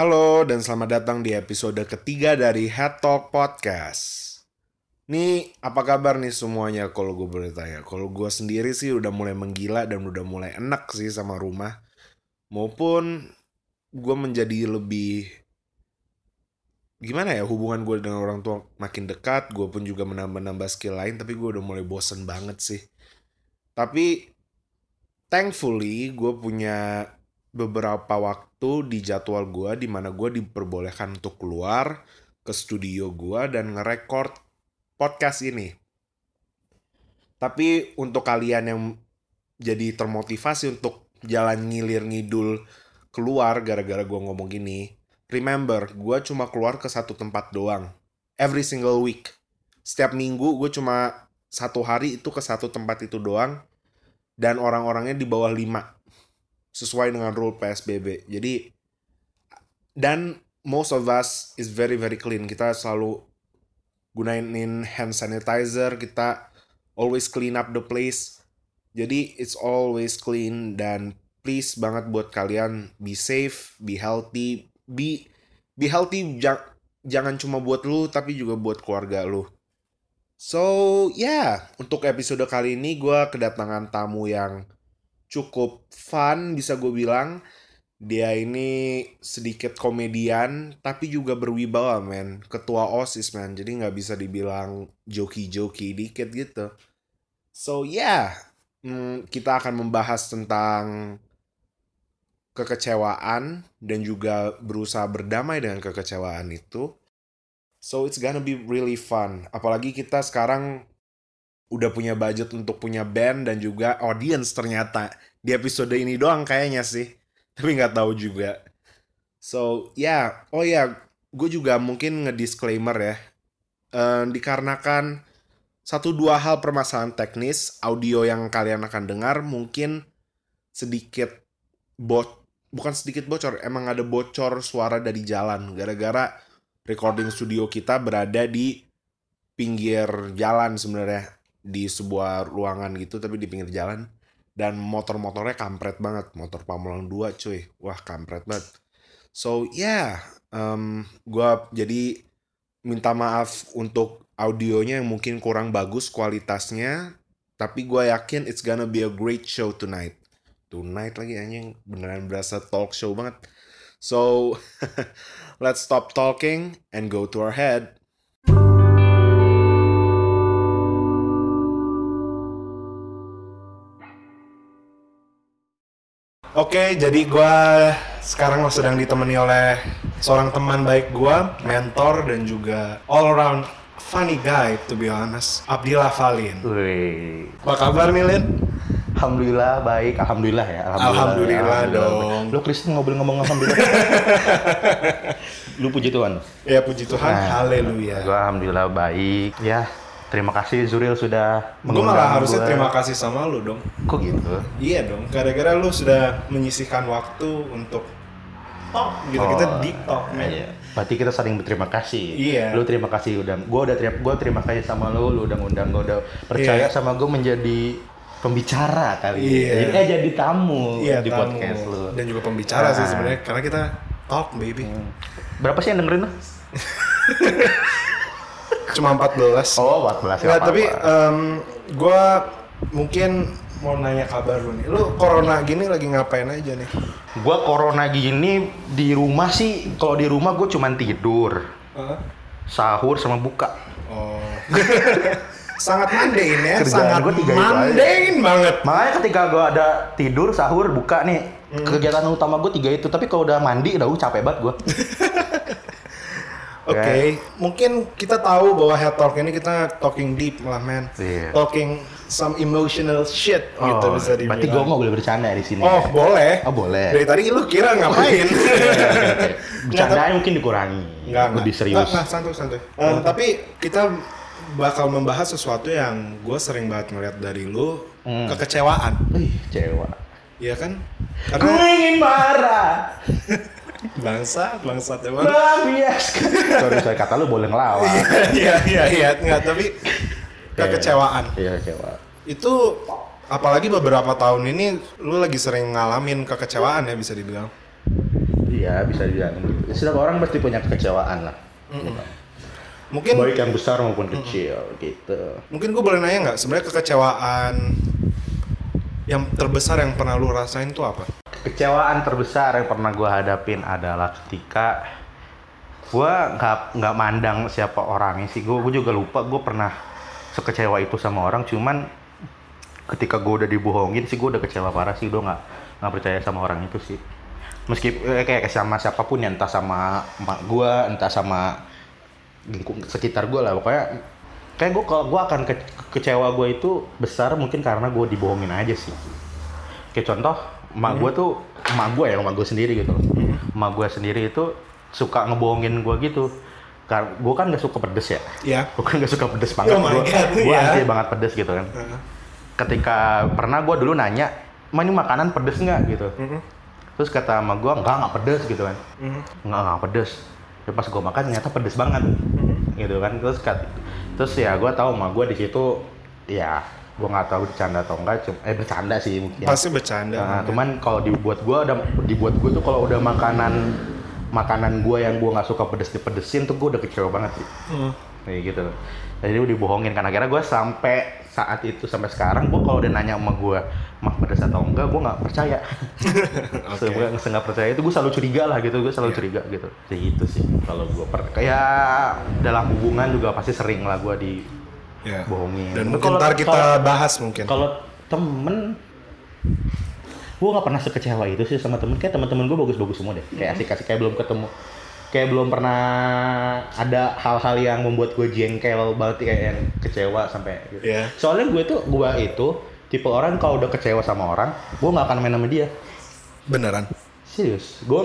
Halo dan selamat datang di episode ketiga dari Head Talk Podcast. Nih, apa kabar nih semuanya kalau gue boleh tanya? Kalau gue sendiri sih udah mulai menggila dan udah mulai enak sih sama rumah. Maupun gue menjadi lebih gimana ya hubungan gue dengan orang tua makin dekat. Gue pun juga menambah-nambah skill lain, tapi gue udah mulai bosen banget sih. Tapi thankfully gue punya beberapa waktu di jadwal gue di mana gue diperbolehkan untuk keluar ke studio gue dan ngerekord podcast ini. Tapi untuk kalian yang jadi termotivasi untuk jalan ngilir ngidul keluar gara-gara gue ngomong gini, remember gue cuma keluar ke satu tempat doang. Every single week. Setiap minggu gue cuma satu hari itu ke satu tempat itu doang. Dan orang-orangnya di bawah lima sesuai dengan rule PSBB. Jadi dan most of us is very very clean. Kita selalu gunain hand sanitizer, kita always clean up the place. Jadi it's always clean dan please banget buat kalian be safe, be healthy, be be healthy jang, jangan cuma buat lu tapi juga buat keluarga lu. So, ya, yeah, untuk episode kali ini gue kedatangan tamu yang cukup fun bisa gue bilang. Dia ini sedikit komedian tapi juga berwibawa men. Ketua osis man jadi nggak bisa dibilang joki-joki dikit gitu. So yeah. Hmm, kita akan membahas tentang kekecewaan dan juga berusaha berdamai dengan kekecewaan itu. So it's gonna be really fun. Apalagi kita sekarang udah punya budget untuk punya band dan juga audience ternyata di episode ini doang kayaknya sih tapi nggak tahu juga so ya yeah. oh ya yeah. gue juga mungkin ngedisclaimer ya uh, dikarenakan satu dua hal permasalahan teknis audio yang kalian akan dengar mungkin sedikit bot bukan sedikit bocor emang ada bocor suara dari jalan gara-gara recording studio kita berada di pinggir jalan sebenarnya di sebuah ruangan gitu tapi di pinggir jalan. Dan motor-motornya kampret banget. Motor Pamulang 2 cuy. Wah kampret banget. So yeah, um, gue jadi minta maaf untuk audionya yang mungkin kurang bagus kualitasnya tapi gue yakin it's gonna be a great show tonight. Tonight lagi anjing. Beneran berasa talk show banget. So let's stop talking and go to our head Oke, jadi gue sekarang sedang ditemani oleh seorang teman baik gue, mentor dan juga all around funny guy to be honest, Abdillah Valin. Wih. Apa kabar nih, Lin? Alhamdulillah baik, alhamdulillah ya. Alhamdulillah, alhamdulillah, alhamdulillah dong. Lu Kristen ngobrol ngomong alhamdulillah. Lu puji Tuhan. Ya puji Tuhan, nah, haleluya. Gua alhamdulillah baik. Ya, Terima kasih Zuril sudah Gue malah harusnya gua. terima kasih sama lu dong. Kok gitu? Iya dong, gara-gara lu sudah menyisihkan waktu untuk talk gitu. Oh, kita deep talk, man. Iya. Berarti kita saling berterima kasih. Iya. Lu terima kasih udah, gue udah terima, gue terima kasih sama lu, lu udah ngundang gue udah percaya iya. sama gue menjadi pembicara kali iya. Jadi eh jadi tamu iya, di tamu. podcast lu. Dan juga pembicara nah. sih sebenarnya karena kita talk baby. Hmm. Berapa sih yang dengerin lu? Cuma 14. Oh, 14. Enggak, tapi um, gue mungkin mau nanya kabar lu nih. Lu corona gini lagi ngapain aja nih? Gua corona gini di rumah sih, kalau di rumah gue cuma tidur. Uh? Sahur sama buka. Oh. sangat mandain ya, Kerjaan sangat gue tiga mandain banget. Makanya ketika gue ada tidur, sahur, buka nih, hmm. kegiatan utama gue tiga itu. Tapi kalau udah mandi, udah uh, capek banget gue. Oke, okay. mungkin kita tahu bahwa head talk ini kita talking deep lah man, yeah. talking some emotional shit gitu oh, gitu bisa dibilang. Berarti gue mau boleh bercanda di sini. Oh ya? boleh. Oh boleh. Dari tadi lu kira ngapain? Bercandaan mungkin dikurangi. Enggak, lebih serius. Enggak, santuy santuy. Um, tapi kita bakal membahas sesuatu yang gue sering banget ngeliat dari lu hmm. kekecewaan. Ih, kecewa. Iya kan? Karena... Gue ingin marah. bangsa bangsa teman bias sorry saya kata lu boleh ngelawan. Iya iya iya nggak tapi kekecewaan. iya kecewa. Itu apalagi beberapa tahun ini lu lagi sering ngalamin kekecewaan ya bisa dibilang? Iya bisa dibilang. Setiap orang pasti punya kekecewaan lah. Gitu. Mungkin baik yang besar maupun kecil gitu. Mungkin gue boleh nanya nggak sebenarnya kekecewaan yang terbesar yang pernah lu rasain tuh apa? kekecewaan terbesar yang pernah gue hadapin adalah ketika gue nggak nggak mandang siapa orangnya sih. Gue juga lupa gue pernah sekecewa itu sama orang. Cuman ketika gue udah dibohongin sih gue udah kecewa parah sih. Gue nggak nggak percaya sama orang itu sih. Meski eh, kayak sama siapa pun ya entah sama emak gue entah sama lingkung sekitar gue lah. Pokoknya kayak gue kalau gue akan ke- kecewa gue itu besar mungkin karena gue dibohongin aja sih. Kayak contoh emak gue tuh emak gue ya emak gue sendiri gitu loh. Emak gue sendiri itu suka ngebohongin gue gitu. Karena gue kan gak suka pedes ya. Ya. gue kan gak suka pedes banget. Oh gue gue ya. anti banget pedes gitu kan. Ketika pernah gue dulu nanya ma ini makanan pedes nggak? Gitu. Terus kata sama gue enggak nggak pedes gitu kan. Nggak nggak pedes. Ya pas gue makan ternyata pedes banget gitu kan terus kat- terus ya gue tahu sama gue di situ ya gue nggak tahu bercanda atau enggak cuma eh bercanda sih mungkin Pasti bercanda. Nah, cuman kalau dibuat gue ada dibuat gue tuh kalau udah makanan makanan gue yang gue nggak suka pedes dipedesin tuh gue udah kecewa banget sih Hmm. kayak gitu jadi udah dibohongin kan akhirnya gue sampai saat itu sampai sekarang gue kalau udah nanya sama gue mah pedes atau enggak? Gue nggak percaya. Okay. nggak percaya. Itu gue selalu curiga lah gitu gue selalu curiga gitu. Kayak gitu sih kalau gue per kayak dalam hubungan juga pasti sering lah gue di Ya. bohongin. Dan Tapi mungkin ntar kita kalau- bahas mungkin. kalau temen gue nggak pernah sekecewa itu sih sama temen. Kayak teman-teman gue bagus-bagus semua deh. Kayak asik-asik kayak belum ketemu kayak belum pernah ada hal-hal yang membuat gue jengkel banget kayak yang kecewa sampai gitu. Iya. soalnya gue tuh gue itu tipe orang kalau udah kecewa sama orang gue nggak akan main sama dia Beneran. serius gue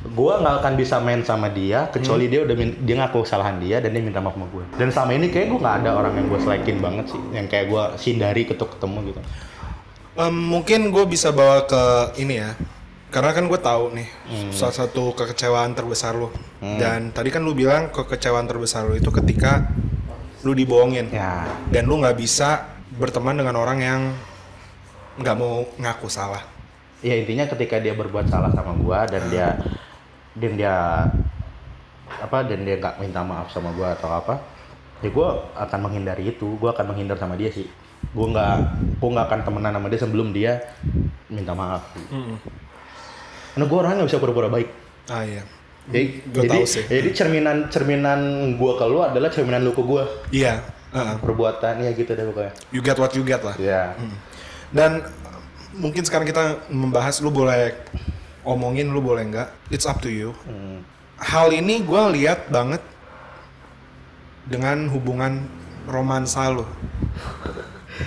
gue nggak akan bisa main sama dia kecuali dia udah min- dia ngaku kesalahan dia dan dia minta maaf sama gue dan selama ini kayak gue nggak ada orang yang gue selekin banget sih yang kayak gue hindari ketuk ketemu gitu Em, mungkin gue bisa bawa ke ini ya. Karena kan gue tahu nih salah satu kekecewaan terbesar lo. Dan tadi kan lu bilang kekecewaan terbesar lo itu ketika lu dibohongin. Ya. Dan lu nggak bisa berteman dengan orang yang nggak mau ngaku salah. ya intinya ketika dia berbuat salah sama gua dan dia dan dia apa dan dia nggak minta maaf sama gua atau apa ya gua akan menghindari itu. Gua akan menghindar sama dia sih. Gua nggak gua nggak akan temenan sama dia sebelum dia minta maaf karena gua orangnya nggak bisa pura-pura baik Ah iya. jadi Gua jadi, sih. jadi cerminan cerminan gua ke lu adalah cerminan lu ke gua Iya. heeh. perbuatannya gitu deh pokoknya You get what you get lah. ya Dan uh, mungkin sekarang kita membahas lu boleh omongin lu boleh nggak. It's up to you. Hmm. Hal ini gue lihat banget dengan hubungan romansa lu.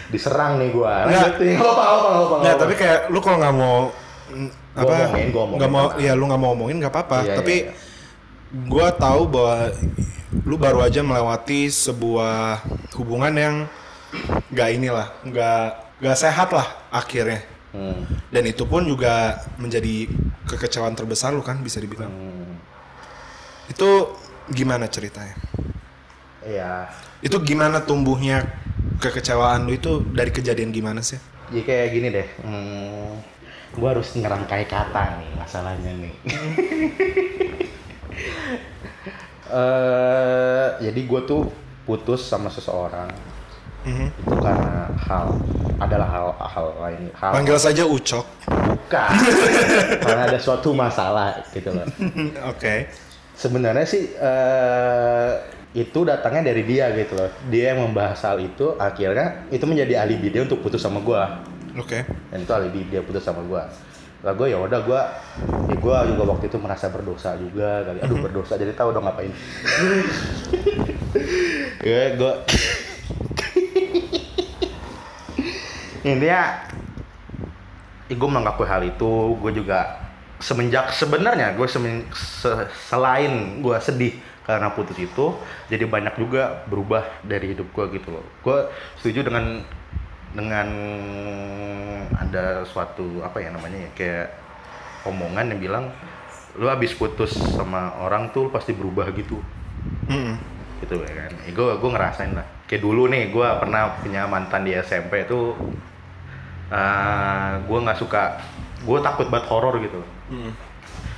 diserang nih gua Nggak. lanjutin nggak apa apa nggak apa Nggak, tapi kayak lu kalau nggak mau Gua apa omongin, gua omongin. nggak mau ya lu nggak mau omongin nggak apa-apa. Iya, tapi iya, gua tahu bahwa lu baru aja melewati sebuah hubungan yang nggak inilah, nggak nggak sehat lah akhirnya. Hmm. Dan itu pun juga menjadi kekecewaan terbesar lu kan bisa dibilang. Hmm. Itu gimana ceritanya? Iya. Itu gimana tumbuhnya kekecewaan lu itu dari kejadian gimana sih? Jadi kayak gini deh, hmm, gue harus ngerangkai kata nih masalahnya nih. Eh, jadi gue tuh putus sama seseorang Mhm. itu karena hal adalah hal hal lain hal Panggil saja Ucok. bukan karena ada suatu masalah gitu loh. Oke. Sebenarnya sih eh, itu datangnya dari dia gitu loh. Dia yang membahas hal itu, akhirnya itu menjadi alibi dia untuk putus sama gue. Oke. dan itu alibi dia putus sama gua. Lah gue ya udah gua ya gua juga waktu itu merasa berdosa juga kali. Aduh berdosa jadi tahu dong ngapain. Ya gua intinya ya gue mengakui hal itu gue juga semenjak sebenarnya gue semen, se- selain gue sedih karena putus itu jadi banyak juga berubah dari hidup gue gitu loh. Gue setuju dengan dengan ada suatu apa ya namanya ya kayak omongan yang bilang lu habis putus sama orang tuh lu pasti berubah gitu Mm-mm. gitu ya kan gue gue ngerasain lah kayak dulu nih gue pernah punya mantan di SMP tuh gue nggak suka gue takut banget horor gitu Mm-mm.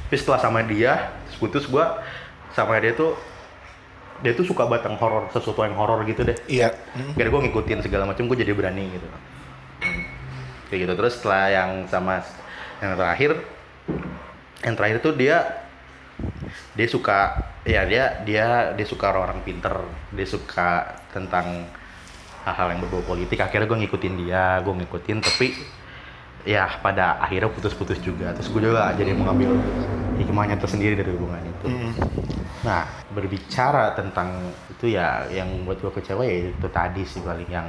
tapi setelah sama dia putus gue sama dia tuh dia tuh suka banget yang horor sesuatu yang horor gitu deh Iya. Hmm. gue ngikutin segala macam gue jadi berani gitu Hmm. kayak gitu terus setelah yang sama yang terakhir yang terakhir tuh dia dia suka ya dia dia dia suka orang pinter dia suka tentang hal-hal yang berbau politik akhirnya gue ngikutin dia gue ngikutin tapi ya pada akhirnya putus-putus juga terus gue juga jadi mengambil hikmahnya tersendiri dari hubungan itu Hmm. Nah, berbicara tentang itu ya yang buat gue kecewa ya itu tadi sih paling yang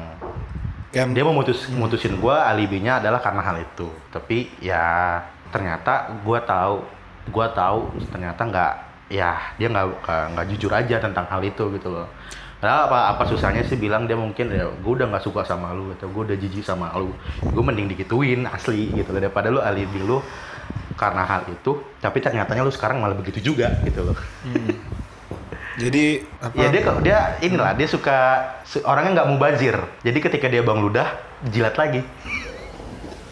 Yang dia memutus mutusin gue alibinya adalah karena hal itu. Tapi ya ternyata gue tahu gue tahu ternyata nggak ya dia nggak nggak- jujur aja tentang hal itu gitu loh. Padahal apa apa susahnya sih bilang dia mungkin ya gue udah nggak suka sama lu atau gue udah jijik sama lu. Gue mending digituin asli gitu daripada lu alibi lu karena hal itu tapi ternyatanya lu sekarang malah begitu juga gitu loh. jadi apa? Ya dia kok dia inilah dia suka su- orangnya nggak mubazir. Jadi ketika dia bang ludah jilat lagi.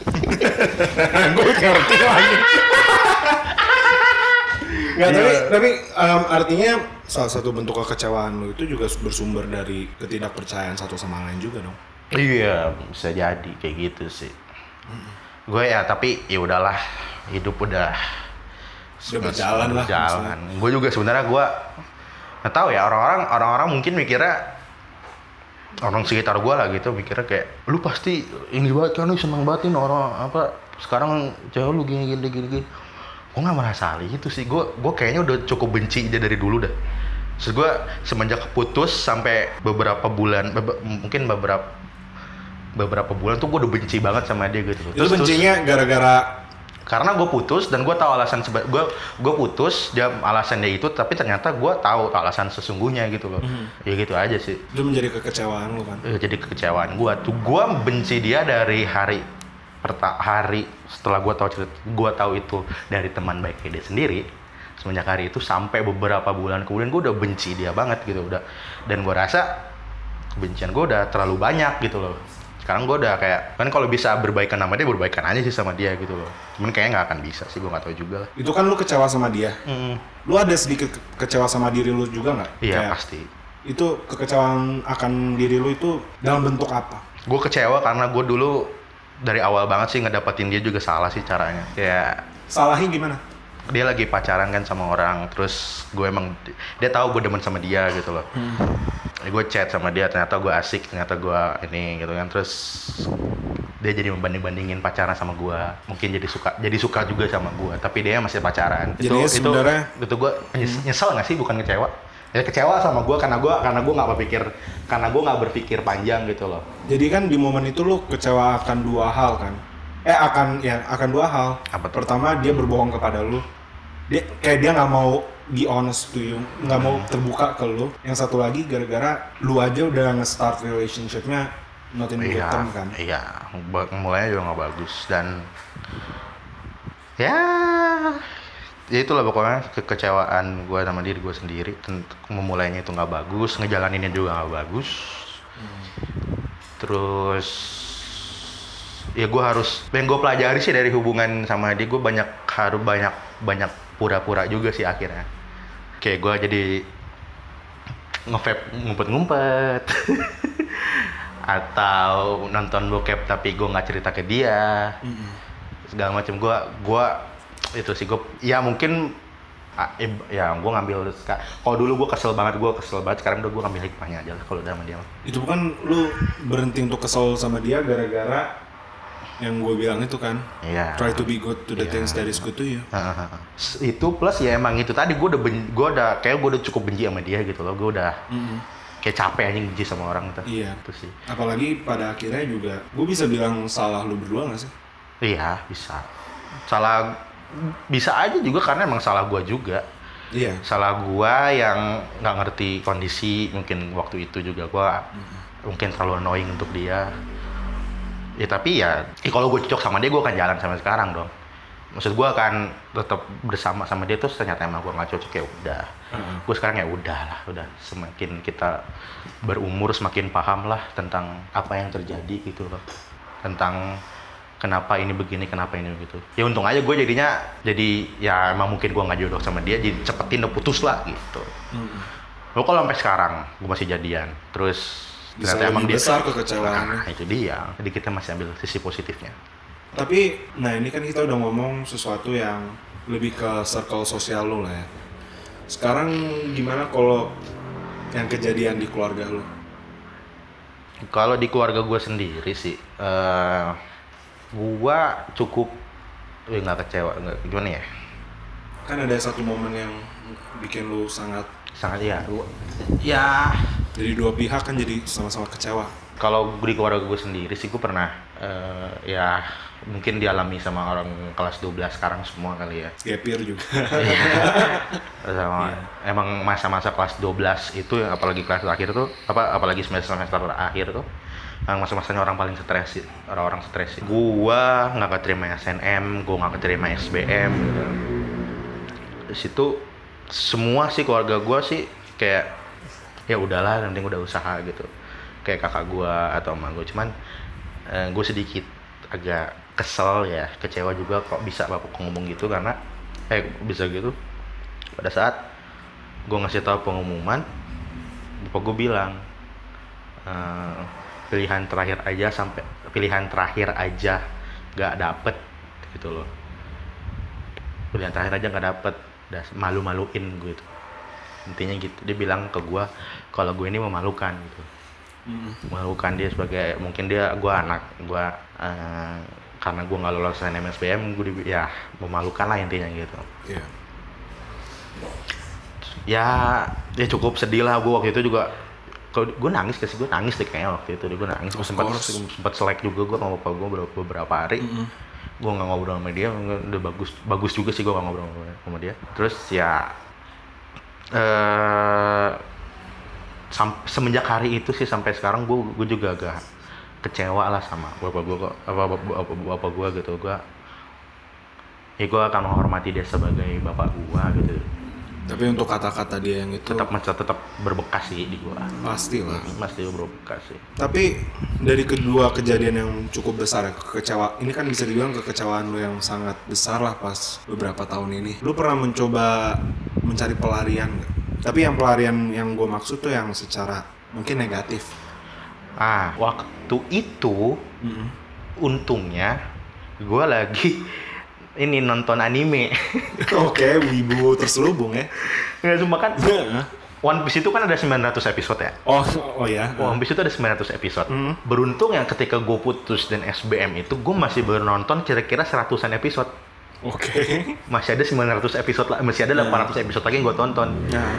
gue ngerti lagi. Nggak, tapi, Iya. tapi em, artinya salah satu bentuk kekecewaan lo itu juga bersumber dari ketidakpercayaan satu sama lain juga dong. Iya bisa jadi kayak gitu sih. Gue ya tapi ya udahlah hidup udah Udah berjalan lah, Jalan. Gue juga sebenarnya gue nggak tahu ya orang-orang orang-orang mungkin mikirnya orang sekitar gue lah gitu mikirnya kayak lu pasti ini banget kan lu seneng banget nih orang apa sekarang cewek lu gini gini gini gini. Gue nggak merasa hal itu sih. Gue gue kayaknya udah cukup benci dia dari dulu dah. Terus gue semenjak putus sampai beberapa bulan bebe- mungkin beberapa beberapa bulan tuh gue udah benci banget sama dia gitu. Itu bencinya gara-gara karena gue putus dan gue tahu alasan seba gue gue putus dia alasan dia itu tapi ternyata gue tahu alasan sesungguhnya gitu loh. Ya gitu aja sih. Itu menjadi kekecewaan lo kan. Eh, jadi kekecewaan gue tuh gue benci dia dari hari perta hari setelah gue tahu cerita gue tahu itu dari teman baiknya dia sendiri semenjak hari itu sampai beberapa bulan kemudian gue udah benci dia banget gitu udah. Dan gue rasa kebencian gue udah terlalu banyak gitu loh sekarang gue udah kayak kan kalau bisa berbaikan sama dia berbaikan aja sih sama dia gitu loh cuman kayaknya nggak akan bisa sih gue nggak tahu juga lah Itu kan lu kecewa sama dia. Mm, Lu ada sedikit ke- kecewa sama diri lu juga nggak? iya Kayak pasti Itu kekecewaan akan diri lu itu dalam bentuk apa? gue kecewa karena gue dulu dari awal banget sih ngedapetin dia juga salah sih caranya ya Salahnya gimana? Dia lagi pacaran kan sama orang terus gue emang dia tahu gue demen sama dia gitu loh. Gue chat sama dia ternyata gue asik ternyata gue ini gitu kan terus dia jadi membanding bandingin pacaran sama gue. Mungkin jadi suka jadi suka juga sama gue tapi dia masih pacaran. Jadinya sebenarnya- itu itu gue nyes- nyesel nggak sih? Bukan kecewa. Ya kecewa sama gue karena gue karena gue nggak berpikir karena gue nggak berpikir panjang gitu loh. Jadi kan di momen itu lu kecewa akan dua hal kan? Eh akan ya akan dua hal. Apa tuh? Pertama dia berbohong kepada lu. Dia kayak dia nggak mau be honest to you, nggak mau terbuka ke lu. Yang satu lagi gara-gara lu aja udah nge-start relationshipnya not in good Iya, term kan? iya, mulainya juga nggak bagus dan ya, ya itulah pokoknya kekecewaan gue sama diri gue sendiri. Memulainya itu nggak bagus, ngejalaninnya juga nggak bagus. Terus ya gue harus yang gue pelajari sih dari hubungan sama dia gue banyak harus banyak banyak pura-pura juga sih akhirnya. Kayak gue jadi nge-vape ngumpet-ngumpet. Atau nonton bokep tapi gue nggak cerita ke dia. Segala macam. Gue gua itu sih gue ya mungkin ah, eh, ya gue ngambil kalau dulu gue kesel banget gue kesel banget. Sekarang udah gue ngambil hikmahnya aja lah kalau udah sama dia. Itu bukan lu berhenti untuk kesel sama dia gara-gara yang gue bilang itu kan? iya Try to be good to the things that is good to you. Itu plus ya emang itu tadi gue udah ben- gue udah kayak gue udah cukup benci sama dia gitu loh gue udah Mm-mm. kayak capek anjing benci sama orang itu Iya. itu sih Apalagi pada akhirnya juga, gue bisa bilang salah lu berdua gak sih? iya bisa salah bisa aja juga karena emang salah gue juga Iya. salah gua yang nggak ngerti kondisi mungkin waktu itu juga gua mungkin terlalu annoying untuk dia ya tapi ya, ya kalau gue cocok sama dia gua akan jalan sampai sekarang dong. Maksud gua akan tetap bersama sama dia terus ternyata emang gua nggak cocok ya udah. Heeh. gue sekarang ya udah lah udah semakin kita berumur semakin paham lah tentang apa yang terjadi gitu loh. Tentang kenapa ini begini kenapa ini begitu. Ya untung aja gue jadinya jadi ya emang mungkin gue nggak jodoh sama dia jadi cepetin udah putus lah gitu. Lo kalau sampai sekarang gue masih jadian. Terus Bisa ternyata emang lebih dia besar kekecewaannya. nah, itu dia jadi kita masih ambil sisi positifnya Tapi, nah ini kan kita udah ngomong sesuatu yang lebih ke circle sosial lo lah ya. Sekarang gimana kalau yang kejadian di keluarga lo? Kalau di keluarga gue sendiri sih, eh gue cukup, eh, nggak kecewa, nggak gimana ya? Kan ada satu momen yang bikin lo sangat Sangat ya, gua- ya. dari dua pihak kan jadi sama-sama kecewa. Kalau di keluarga gue sendiri sih gue pernah, eh, ya mungkin dialami sama orang kelas 12 sekarang semua kali ya. Gapir juga. sama emang masa-masa kelas 12 itu apalagi kelas terakhir tuh apa apalagi semester semester terakhir tuh yang masa-masanya orang paling stres sih orang-orang stres sih gua nggak keterima SNM gua nggak keterima SBM gitu. di situ semua sih keluarga gua sih kayak ya udahlah nanti udah usaha gitu. Kayak kakak gua atau emak gua. Cuman gue sedikit agak kesel ya kecewa juga kok bisa bapak ngomong gitu karena eh bisa gitu. Pada saat gue ngasih tahu pengumuman bapak gue bilang "Eh, pilihan terakhir aja sampai pilihan terakhir aja nggak dapet gitu loh. Pilihan terakhir aja nggak dapet udah malu-maluin gue itu. Intinya gitu. Dia bilang ke gue kalau gue ini memalukan gitu. Memalukan dia sebagai mungkin dia gue anak gue eh, karena gue nggak lolos NMSBM gue di- ya memalukan lah intinya gitu. Iya. ya ya cukup sedih lah. Gue waktu itu juga kalau gue nangis kasih gue nangis deh kayaknya waktu itu. Gue nangis. Gue sempat sempat selek juga gue sama bapak gue beberapa, hari gue nggak ngobrol sama dia udah bagus bagus juga sih gue nggak ngobrol sama- dia. Terus ya eh semenjak hari itu sih sampai sekarang gue gue juga agak kecewa lah sama bapak gue apa bapak gue gitu. Gue ya gue akan menghormati dia sebagai bapak gue gitu Tapi untuk kata-kata dia yang itu tetap masih tetap berbekas sih di gua pasti lah. masih berbekas sih Tapi dari kedua kejadian yang cukup besar ya, kekecewa. Ini kan bisa dibilang kekecewaan lu yang sangat besar lah pas beberapa tahun ini. Lu pernah mencoba mencari pelarian nggak? Tapi yang pelarian yang gue maksud tuh yang secara mungkin negatif. ah waktu itu untungnya gua lagi ini nonton anime Oke, wibu terselubung ya. nggak cuma kan One Piece itu kan ada 900 episode ya Oh, oh ya. One Piece itu ada 900 episode Hmm. beruntung yang ketika gue putus dan SBM itu gue masih baru nonton kira-kira seratusan episode Oke. masih ada 900 episode lah masih ada 800 episode lagi yang gue tonton Nah,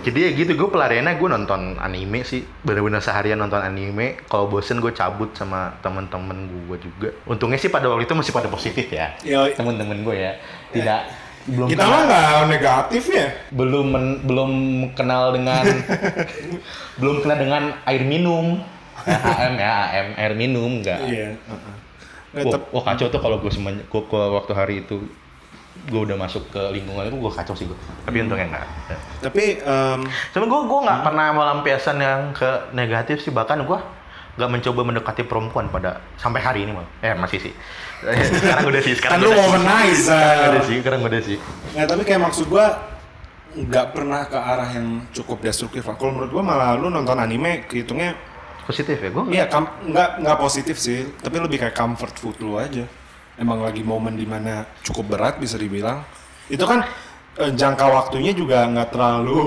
jadi ya gitu gue pelariannya gue nonton anime sih. Bener-bener seharian nonton anime. Kalau bosen gue cabut sama temen-temen gue juga. Untungnya sih pada waktu itu masih pada positif ya. Ya temen-temen gue ya. Tidak belum kita mah nggak negatif ya. belum men- belum kenal dengan belum kenal dengan air minum. AM ya AM air minum enggak Iya. heeh. Nggak, wah, wah kacau tuh kalau gue gue waktu hari itu gue udah masuk ke lingkungan itu gue kacau sih gue tapi untungnya enggak tapi em, Cuman gue gue nggak pernah melampiaskan yang ke negatif sih bahkan gue nggak mencoba mendekati perempuan pada sampai hari ini mal. Eh masih sih. sekarang udah sih. kan Sekarang lu udah sih. womanizer. Sekarang udah sih. Sekarang udah sih. Nah, tapi kayak maksud gua nggak pernah ke arah yang cukup destruktif lah. Kalau menurut gua malah lu nonton anime kehitungnya Positif ya gue. iya nggak nggak positif sih, tapi lebih kayak comfort food lu aja. Emang lagi momen di mana cukup berat bisa dibilang. Itu kan eh, jangka waktunya juga nggak terlalu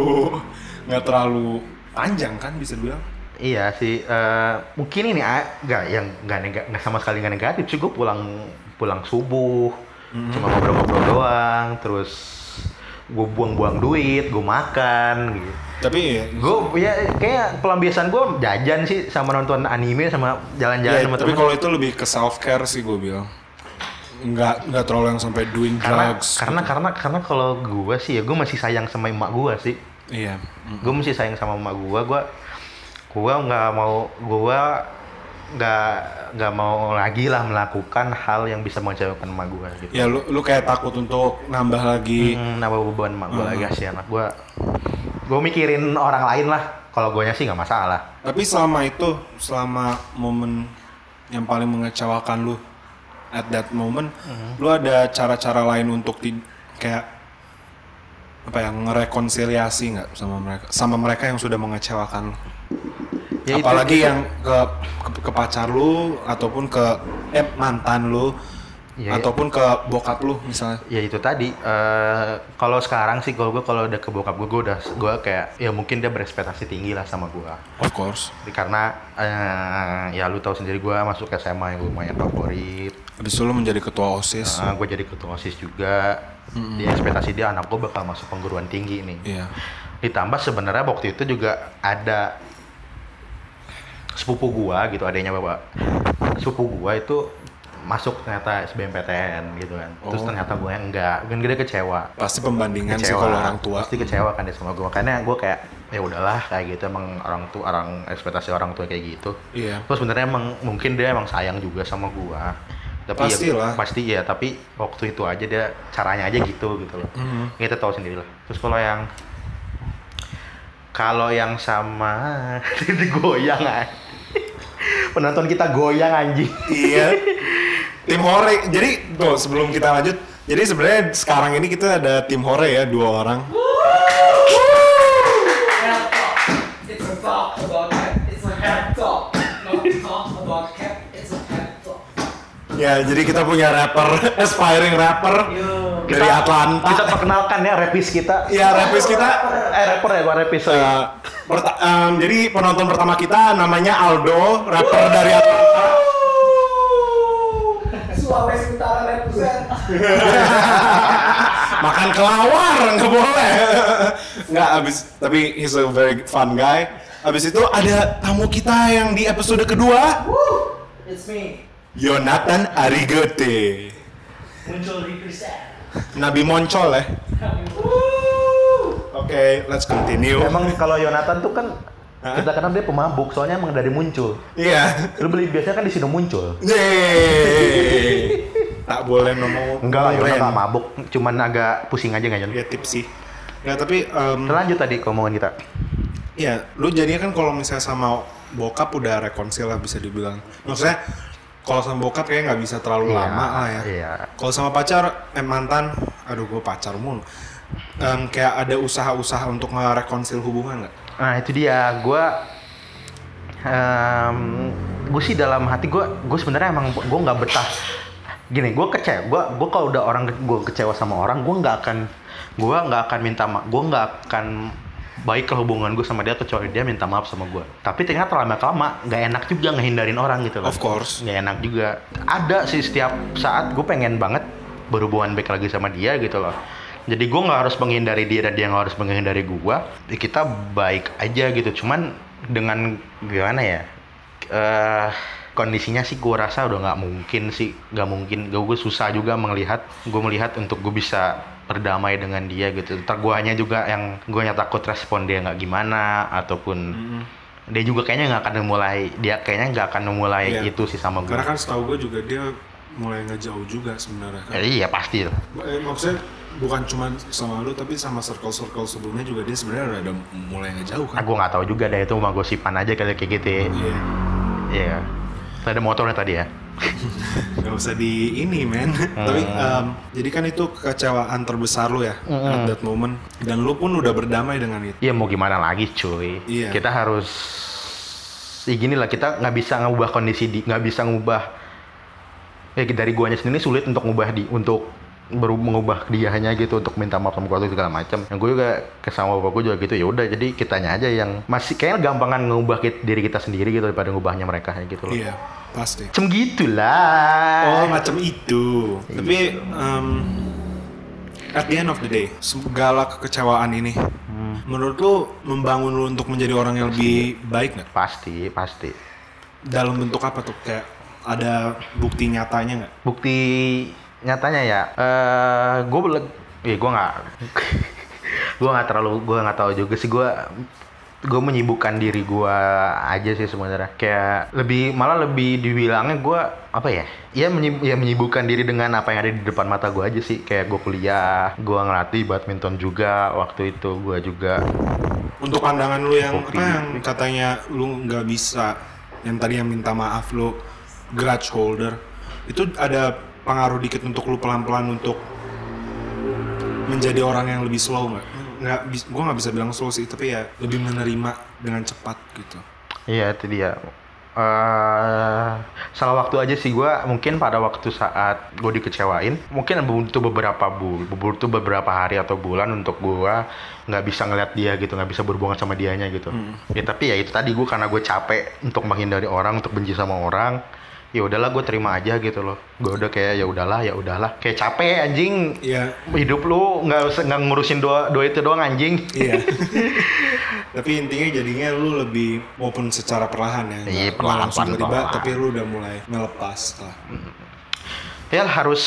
nggak terlalu panjang kan bisa dibilang. Iya sih. eh, mungkin ini ah, nggak yang nggak sama sekali nggak negatif sih. Gue pulang pulang subuh cuma ngobrol-ngobrol doang. Terus gue buang-buang duit, gue makan gitu. Tapi ya, Gue ya kayak pelampiasan gue jajan sih sama nonton anime sama jalan-jalan ya, sama tapi kalau itu lebih ke self care sih gue bilang. Nggak nggak terlalu yang sampai doing karena drugs. karena karena karena kalau gue sih ya gue masih sayang sama emak gue sih Iya. gue masih sayang sama emak gue gue gue nggak mau gue nggak nggak mau lagi lah melakukan hal yang bisa mengecewakan emak gue gitu Ya lu lu kayak takut untuk nambah lagi. hmm, nambah beban emak gue lagi sih anak gue gue mikirin orang lain lah kalau gue sih nggak masalah Tapi selama itu, selama momen yang paling mengecewakan lu at that moment, Hmm. lu ada cara-cara lain untuk di, kayak apa ya ngerekonsiliasi nggak sama mereka sama mereka yang sudah mengecewakan? Ya, itu- Apalagi itu- yang ke, ke ke pacar lu ataupun ke eh mantan lu Iya, iya. ataupun ke bokap lu misalnya. ya itu tadi eh, kalau sekarang sih kalau gue kalau udah ke bokap gue gue udah gue kayak ya mungkin dia berekspektasi tinggi lah sama gue Of course. karena eh, ya lu tahu sendiri gue masuk SMA yang lumayan favorit Habis itu lu menjadi ketua OSIS. gue jadi ketua osis juga. Dia ekspektasi dia anak gue bakal masuk perguruan tinggi nih. Iya. ditambah sebenarnya waktu itu juga ada sepupu gua gitu adanya bapak. Sepupu gua itu masuk ternyata SBMPTN gitu kan. Terus Oh. ternyata gue enggak. Kan dia kecewa. Pasti pembandingan sih kalau orang tua. pasti kecewa kan dia sama gue makanya gue kayak ya udahlah kayak gitu. Emang orang tua orang ekspektasi orang tua kayak gitu. Iya. terus sebenarnya emang mungkin dia emang sayang juga sama gua tapi Pastilah. ya, pasti ya tapi waktu itu aja dia caranya aja gitu gitu loh Mhm. kita tahu sendiri lah terus kalau yang kalau yang sama digoyang aja penonton kita goyang anjing Iya. Tim Hore. Jadi tuh sebelum kita lanjut, jadi sebenarnya sekarang ini kita ada tim Hore ya dua orang. Head talk. It's a talk about cat. It's a head talk. Not talk about cat. It's a head talk. Ya, jadi kita punya rapper, aspiring rapper Yo. dari Atlanta. kita perkenalkan ya rapis kita Ya, rapis kita. eh rapper ya gua rapis perta- em, jadi penonton pertama kita namanya Aldo, rapper dari Atlanta. Sulawesi Utara represent. Makan kelawar nggak boleh. Nggak abis, tapi he's a very fun guy. Abis itu ada tamu kita yang di episode kedua, Woo! It's me. Yonatan Arigote. Muncul represent. Nabi Moncol ya. Oke, let's continue. emang kalau Yonatan tuh kan Hah? kita kenal dia pemabuk soalnya emang dari muncul Iya. lu beli biasanya kan di sini muncul Yeay. Tak boleh ngomong. enggak lah ngomong Yona brand. nggak mabuk cuman agak pusing aja nggak Jon Ya tips sih. Nggak, tapi em, lanjut tadi omongan kita ya lu jadinya kan kalau misalnya sama bokap udah rekonsil lah bisa dibilang. Maksudnya kalau sama bokap kayak nggak bisa terlalu Iya, lama lah ya. iya. Kalau sama pacar, eh mantan, aduh gue pacar mulu. Em, kayak ada usaha-usaha untuk ngerekonsil hubungan nggak? Nah itu dia, gue gue sih dalam hati gue gue sebenarnya emang gue nggak betah gini gue kecewa gue gue kalau udah orang gue kecewa sama orang gue nggak akan gue nggak akan minta maaf gue nggak akan baik ke hubungan gue sama dia kecuali dia minta maaf sama gue tapi ternyata lama lama nggak enak juga ngehindarin orang gitu loh. Of course. nggak enak juga. Ada sih setiap saat gue pengen banget berhubungan baik lagi sama dia gitu loh. Jadi gue nggak harus menghindari dia dan dia nggak harus menghindari gue Ya, kita baik aja gitu. Cuman dengan gimana ya? Eh kondisinya sih gue rasa udah nggak mungkin sih. Nggak mungkin. Gue susah juga melihat. Gue melihat untuk gue bisa berdamai dengan dia gitu ntar guanya juga yang gue takut respon dia nggak gimana ataupun dia juga kayaknya nggak akan memulai dia kayaknya nggak akan memulai Iya. itu sih sama gue Karena kan setahu gue juga dia mulai ngejauh juga sebenarnya kan. Eh, iya pasti lah Eh, maksudnya bukan cuma sama lu tapi sama circle-circle sebelumnya juga dia sebenarnya udah mulai ngejauh ah, kan. gue nggak tahu juga deh itu mah gosipan aja kali kayak gitu ya. Iya. iya ada motornya tadi ya Gak usah di ini men. Tapi em, jadi kan itu kekecewaan terbesar lu ya at that moment dan lu pun udah berdamai dengan itu. Iya mau gimana lagi cuy Iya. kita harus ya gini lah kita nggak bisa ngubah kondisi di nggak bisa ngubah ya dari guanya sendiri sulit untuk ngubah di untuk baru mengubah dia hanya gitu untuk minta maaf sama keluarga segala macam. Yang gue juga kesama bapak gue juga gitu ya udah jadi kitanya aja yang masih kayaknya gampangan ngubah diri kita sendiri gitu daripada ngubahnya mereka gitu loh. Iya, pasti. Cem gitulah. Oh, macam itu. Tapi em, at the end of the day, segala kekecewaan ini menurut lu membangun lu untuk menjadi orang yang lebih baik nggak? Pasti, pasti. Dalam bentuk apa tuh? Kayak ada bukti nyatanya nggak? Bukti nyatanya ya, eh gue belum, ya gue nggak, gue nggak terlalu, gue nggak tahu juga sih gue, gue menyibukkan diri gue aja sih sebenarnya. Kayak lebih malah lebih dibilangnya gue apa ya? Ya, menyib, ya menyibukkan diri dengan apa yang ada di depan mata gue aja sih. Kayak gue kuliah, gue ngelatih badminton juga waktu itu gue juga. Untuk pandangan lu yang Kopi. apa yang katanya lu nggak bisa, yang tadi yang minta maaf lu grudge holder. itu ada pengaruh dikit untuk lu pelan-pelan untuk menjadi orang yang lebih slow nggak? Nggak gua nggak bisa bilang slow sih tapi ya lebih menerima dengan cepat gitu. Iya itu dia. eh salah waktu aja sih gua mungkin pada waktu saat gue dikecewain mungkin butuh beberapa bul butuh beberapa hari atau bulan untuk gua nggak bisa ngeliat dia gitu nggak bisa berhubungan sama dianya gitu. Ya tapi ya itu tadi gue karena gue capek untuk menghindari orang untuk benci sama orang ya udahlah gue terima aja gitu loh. Gue udah kayak ya udahlah ya udahlah. Kayak capek anjing. Iya. Hidup lu nggak nggak ngurusin dua dua itu doang anjing. Iya. Tapi intinya jadinya lu lebih walaupun secara perlahan ya. Iya, perlahan, langsung pelan. tapi lu udah mulai melepas lah ya harus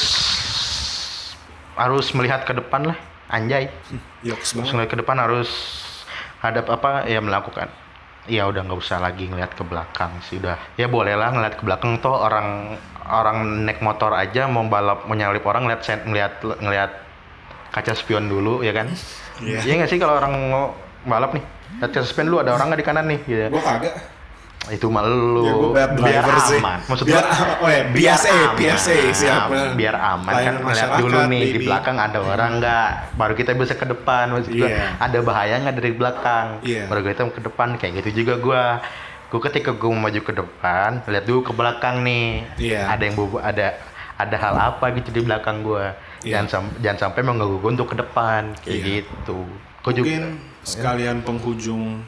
harus melihat ke depan lah anjay. Yoks banget ngeliat ke depan harus hadap apa ya melakukan ya udah nggak usah lagi ngeliat ke belakang sih udah. Ya boleh lah ngeliat ke belakang. Toh orang orang naik motor aja mau balap mau nyalip orang ngeliat ngeliat ngeliat kaca spion dulu ya kan? Iya. iya nggak sih kalau orang mau balap nih? Lihat kaca spion dulu ada orang nggak di kanan nih? Gitu gua kagak itu mah lu Ya, bad biar driver sih. aman maksud Biar- gua oh ya, biar PSA, aman. PSA, siapa? biar aman kan masyarakat, dulu nih di baby. belakang ada orang nggak baru kita bisa ke depan maksud gua Iya. ada bahaya nggak dari belakang Iya. baru kita ke depan kayak gitu juga gua gua ketika mau maju ke depan lihat dulu ke belakang nih Iya. ada yang bobo ada ada hal apa gitu di belakang gua Iya. jangan sam- jangan sampai mengganggu gua untuk ke depan kayak Iya. gitu gua juga mungkin sekalian penghujung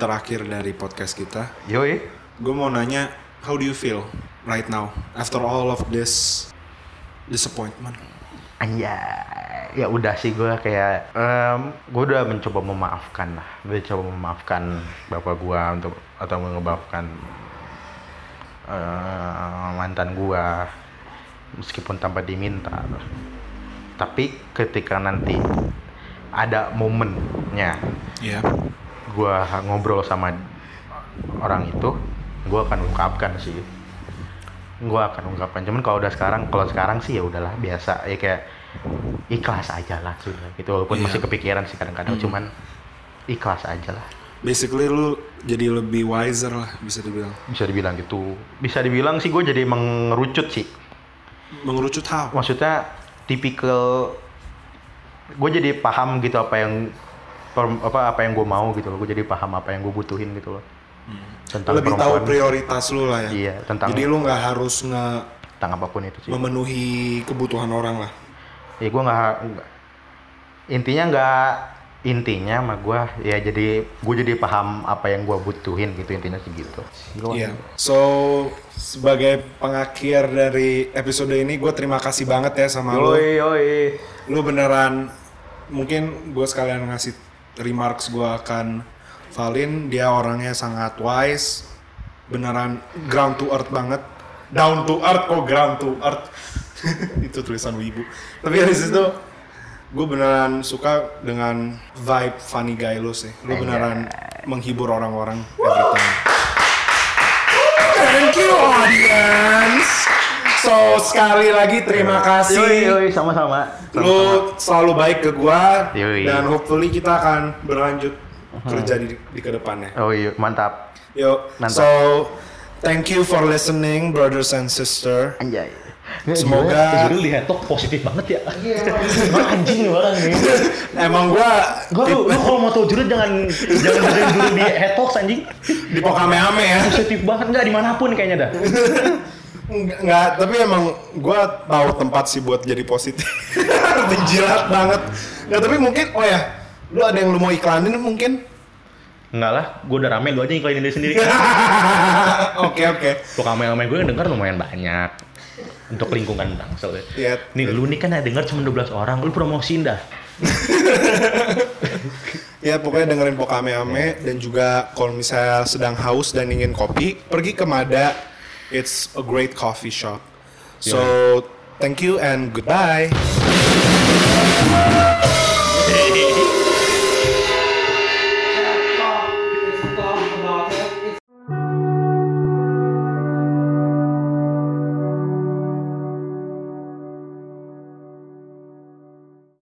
terakhir dari podcast kita. Yoi. Gue mau nanya how do you feel right now after all of this disappointment? Anjay, ya udah sih gue kayak gue udah mencoba memaafkan lah, udah coba memaafkan bapak gue untuk atau memaafkan eh, mantan gue meskipun tanpa diminta. Tapi ketika nanti ada momennya ya gue ngobrol sama orang itu, gue akan ungkapkan sih. Gue akan ungkapkan. Cuman kalau udah sekarang kalau sekarang sih ya udahlah biasa. Ya kayak ikhlas aja lah gitu. Walaupun Iya. masih kepikiran sih kadang-kadang. Hmm. cuman ikhlas aja lah. Basically lu jadi lebih wiser lah bisa dibilang. Bisa dibilang gitu. Bisa dibilang sih gue jadi mengerucut sih. Mengerucut how? Maksudnya tipikal gue jadi paham gitu apa yang apa apa yang gue mau gitu loh. Gue jadi paham apa yang gue butuhin gitu loh. Tentang lebih tahu prioritas lu lah ya. Iya tentang jadi lu nggak harus nge tentang apa pun itu sih. memenuhi kebutuhan orang lah. Ya gue nggak intinya nggak intinya sama gue ya jadi gue jadi paham apa yang gue butuhin gitu intinya sih gitu. Gua- Iya. So sebagai pengakhir dari episode ini, gue terima kasih banget ya sama lu. yoi yoi. Lu beneran mungkin gue sekalian ngasih remarks gue akan Valin. Dia orangnya sangat wise, beneran ground to earth banget. Down to earth, kok ground to earth. itu tulisan wibu. Tapi habis itu gue beneran suka dengan vibe funny guy lu sih. Lu beneran menghibur orang-orang every time. Thank you audience. So sekali lagi terima kasih. yoi yoi sama-sama Lu selalu baik ke gua Yoi. dan hopefully kita akan berlanjut kerja di, di ke depannya. oh iya mantap Yo. Mantap. So thank you for listening brothers and sister. anjay Semoga- Zurul di hetok positif banget ya Emang anjing orang nih Emang gua Gue lu, lu kalau mau tau Zurul jangan Jangan dengerin Zurul di hetok anjing di Pokame-ame ya. Positif banget nggak di mana pun kayaknya dah Enggak, enggak, tapi emang gua tahu tempat sih buat jadi positif. Menjilat banget. Ya tapi mungkin oh ya, lu ada yang lu mau iklanin mungkin? Enggak lah, gue udah rame, lu aja iklanin diri sendiri Oke oke. Kamera gue yang denger lumayan banyak untuk lingkungan Tangsel ya. Iya. Nih lu nih kan denger cuma 12 orang, lu promosiin dah. Ya pokoknya dengerin Pokame Ame dan juga kalau misalnya sedang haus dan ingin kopi, pergi ke Mada. It's a great coffee shop. Yeah. So thank you and goodbye.